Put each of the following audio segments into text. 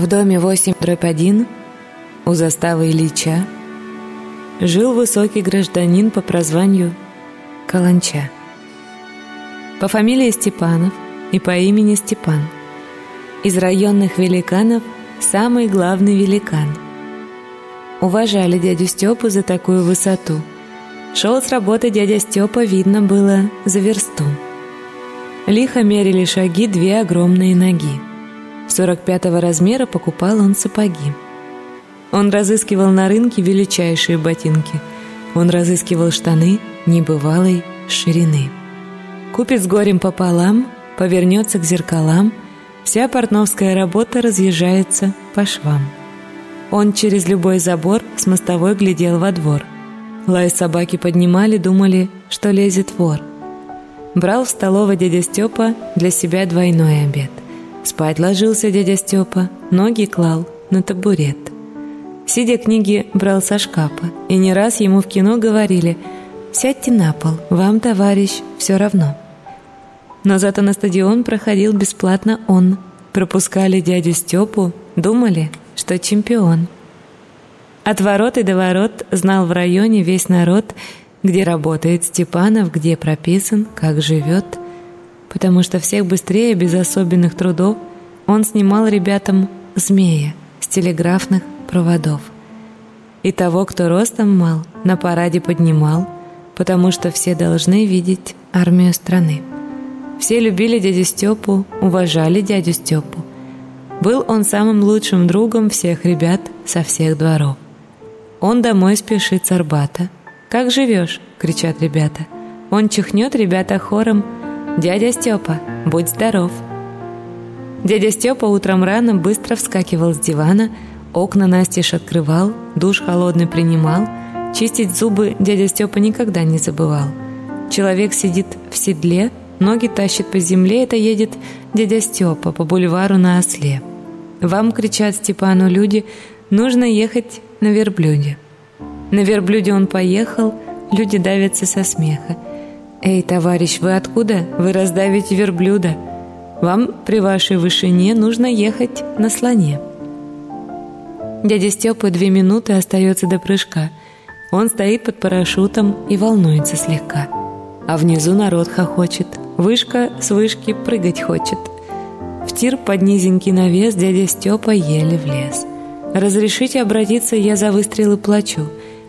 В доме 8 дробь 1 у заставы Ильича жил высокий гражданин по прозванию Каланча. По фамилии Степанов и по имени Степан. Из районных великанов самый главный великан. Уважали дядю Степу за такую высоту. Шел с работы дядя Степа, видно было, за версту. Лихо мерили шаги две огромные ноги. 45-го размера покупал он сапоги. Он разыскивал на рынке величайшие ботинки. Он разыскивал штаны небывалой ширины. Купит с горем пополам, повернется к зеркалам, вся портновская работа разъезжается по швам. Он через любой забор с мостовой глядел во двор. Лай собаки поднимали, думали, что лезет вор. Брал в столовой дядя Степа для себя двойной обед – Спать ложился дядя Степа, ноги клал на табурет. Сидя книги брал со шкафа, и не раз ему в кино говорили «Сядьте на пол, вам, товарищ, все равно». Но зато на стадион проходил бесплатно он. Пропускали дядю Степу, думали, что чемпион. От ворот и до ворот знал в районе весь народ, где работает Степанов, где прописан, как живет – потому что всех быстрее, без особенных трудов, он снимал ребятам змея с телеграфных проводов. И того, кто ростом мал, на параде поднимал, потому что все должны видеть армию страны. Все любили дядю Степу, уважали дядю Степу. Был он самым лучшим другом всех ребят со всех дворов. Он домой спешит с Арбата. «Как живешь?» — кричат ребята. Он чихнет ребята хором — «Дядя Степа, будь здоров!» Дядя Степа утром рано быстро вскакивал с дивана, окна настежь открывал, душ холодный принимал, чистить зубы дядя Степа никогда не забывал. Человек сидит в седле, ноги тащит по земле, это едет дядя Степа по бульвару на осле. Вам, кричат Степану люди, нужно ехать на верблюде. На верблюде он поехал, люди давятся со смеха. «Эй, товарищ, вы откуда? Вы раздавите верблюда. Вам при вашей вышине нужно ехать на слоне». Дядя Степа две минуты остается до прыжка. Он стоит под парашютом и волнуется слегка. А внизу народ хохочет. Вышка с вышки прыгать хочет. В тир под низенький навес дядя Степа еле влез. «Разрешите обратиться, я за выстрелы плачу.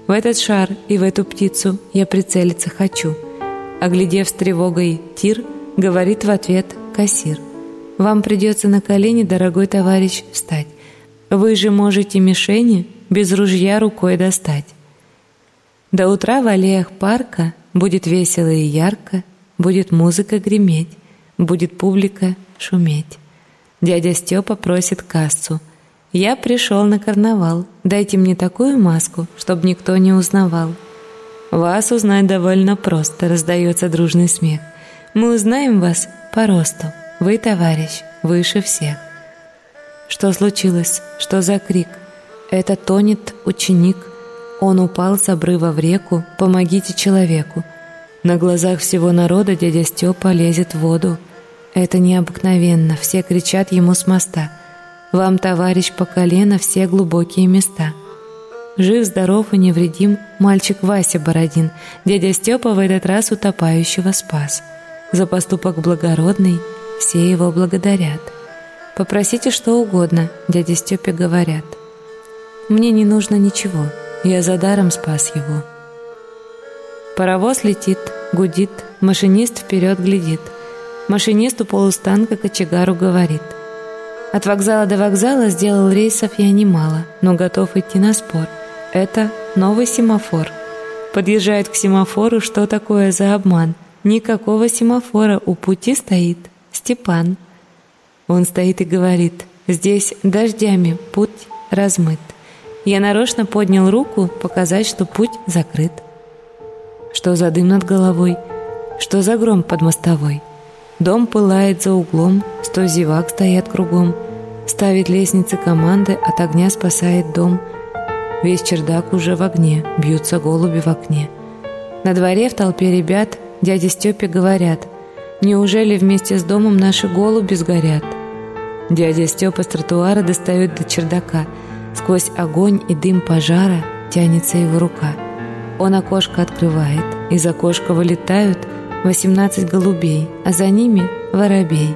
В этот шар и в эту птицу я прицелиться хочу». Оглядев с тревогой тир, говорит в ответ кассир. «Вам придется на колени, дорогой товарищ, встать. Вы же можете мишени без ружья рукой достать». До утра в аллеях парка будет весело и ярко, будет музыка греметь, будет публика шуметь. Дядя Степа просит кассу. «Я пришел на карнавал, дайте мне такую маску, чтобы никто не узнавал». Вас узнать довольно просто, раздается дружный смех. Мы узнаем вас по росту. Вы, товарищ, выше всех. Что случилось? Что за крик? Это тонет ученик. Он упал с обрыва в реку. Помогите человеку. На глазах всего народа дядя Степа лезет в воду. Это необыкновенно, все кричат ему с моста. Вам, товарищ, по колено все глубокие места. Жив, здоров и невредим мальчик Вася Бородин. Дядя Степа в этот раз утопающего спас. За поступок благородный все его благодарят. Попросите что угодно, дяде Степе говорят. Мне не нужно ничего, я за даром спас его. Паровоз летит, гудит, машинист вперед глядит. Машинист у полустанка кочегару говорит. От вокзала до вокзала сделал рейсов я немало, но готов идти на спор – это новый семафор. Подъезжает к семафору, что такое за обман? Никакого семафора, у пути стоит Степан. Он стоит и говорит, здесь дождями путь размыт. Я нарочно поднял руку, показать, что путь закрыт. Что за дым над головой? Что за гром под мостовой? Дом пылает за углом, сто зевак стоят кругом. Ставит лестницы команды, от огня спасает дом — Весь чердак уже в огне, бьются голуби в окне. На дворе в толпе ребят дяде Степе говорят, «Неужели вместе с домом наши голуби сгорят?» Дядя Степа с тротуара достает до чердака. Сквозь огонь и дым пожара тянется его рука. Он окошко открывает. Из окошка вылетают 18 голубей, а за ними воробей.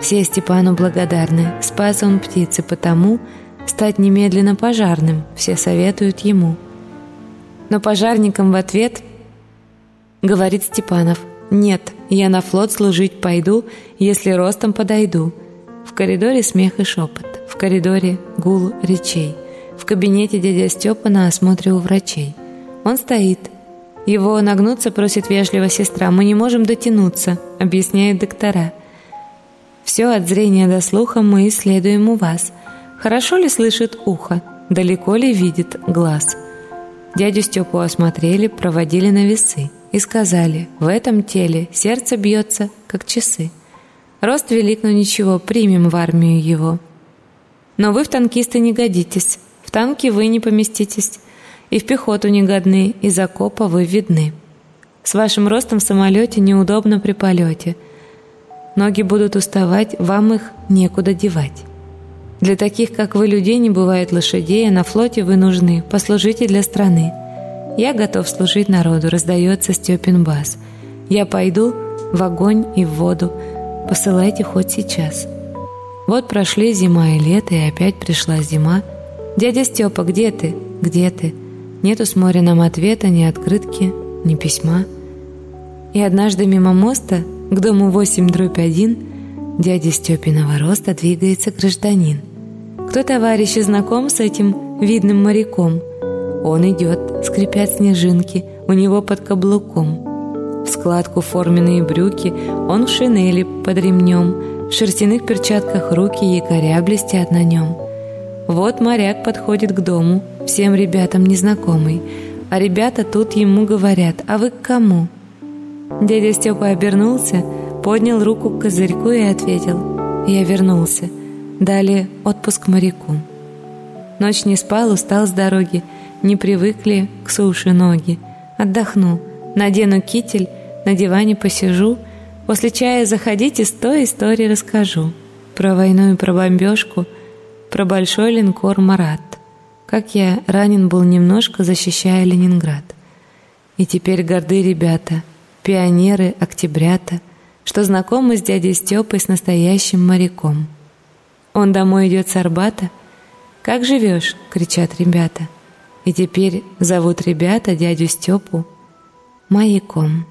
Все Степану благодарны, спас он птицы, потому стать немедленно пожарным все советуют ему. Но пожарникам в ответ говорит Степанов, «Нет, я на флот служить пойду, если ростом подойду». В коридоре смех и шепот, в коридоре гул речей, в кабинете дядя Степа на осмотре у врачей. Он стоит. Его нагнуться просит вежливо сестра. «Мы не можем дотянуться», — объясняют доктора. «Все от зрения до слуха мы исследуем у вас. Хорошо ли слышит ухо? Далеко ли видит глаз?» Дядю Степу осмотрели, проводили на весы и сказали, в этом теле сердце бьется, как часы. Рост велик, но ничего, примем в армию его. Но вы в танкисты не годитесь, в танки вы не поместитесь, и в пехоту не годны, из окопа вы видны. С вашим ростом в самолете неудобно при полете. Ноги будут уставать, вам их некуда девать. Для таких, как вы, людей не бывает лошадей, а на флоте вы нужны, послужите для страны. «Я готов служить народу», — раздается Степин бас. «Я пойду в огонь и в воду, посылайте хоть сейчас». Вот прошли зима и лето, и опять пришла зима. «Дядя Степа, где ты? Где ты?» Нету с моря нам ответа, ни открытки, ни письма. И однажды мимо моста, к дому 8 дробь 1, дяди Степиного роста двигается гражданин. Кто товарищ и знаком с этим видным моряком – он идет, скрипят снежинки, у него под каблуком. В складку форменные брюки, он в шинели под ремнем, в шерстяных перчатках руки якоря блестят на нем. Вот моряк подходит к дому, всем ребятам незнакомый, а ребята тут ему говорят, а вы к кому? Дядя Степа обернулся, поднял руку к козырьку и ответил, я вернулся. Дали отпуск моряку. Ночь не спал, устал с дороги, не привыкли к суше ноги. Отдохну, надену китель, на диване посижу, после чая заходите, сто историй расскажу. Про войну и про бомбежку, про большой линкор «Марат». Как я ранен был немножко, защищая Ленинград. И теперь горды ребята, пионеры, октябрята, что знакомы с дядей Степой, с настоящим моряком. Он домой идет с Арбата. «Как живешь?» — кричат ребята. И теперь зовут ребята дядю Степу маяком.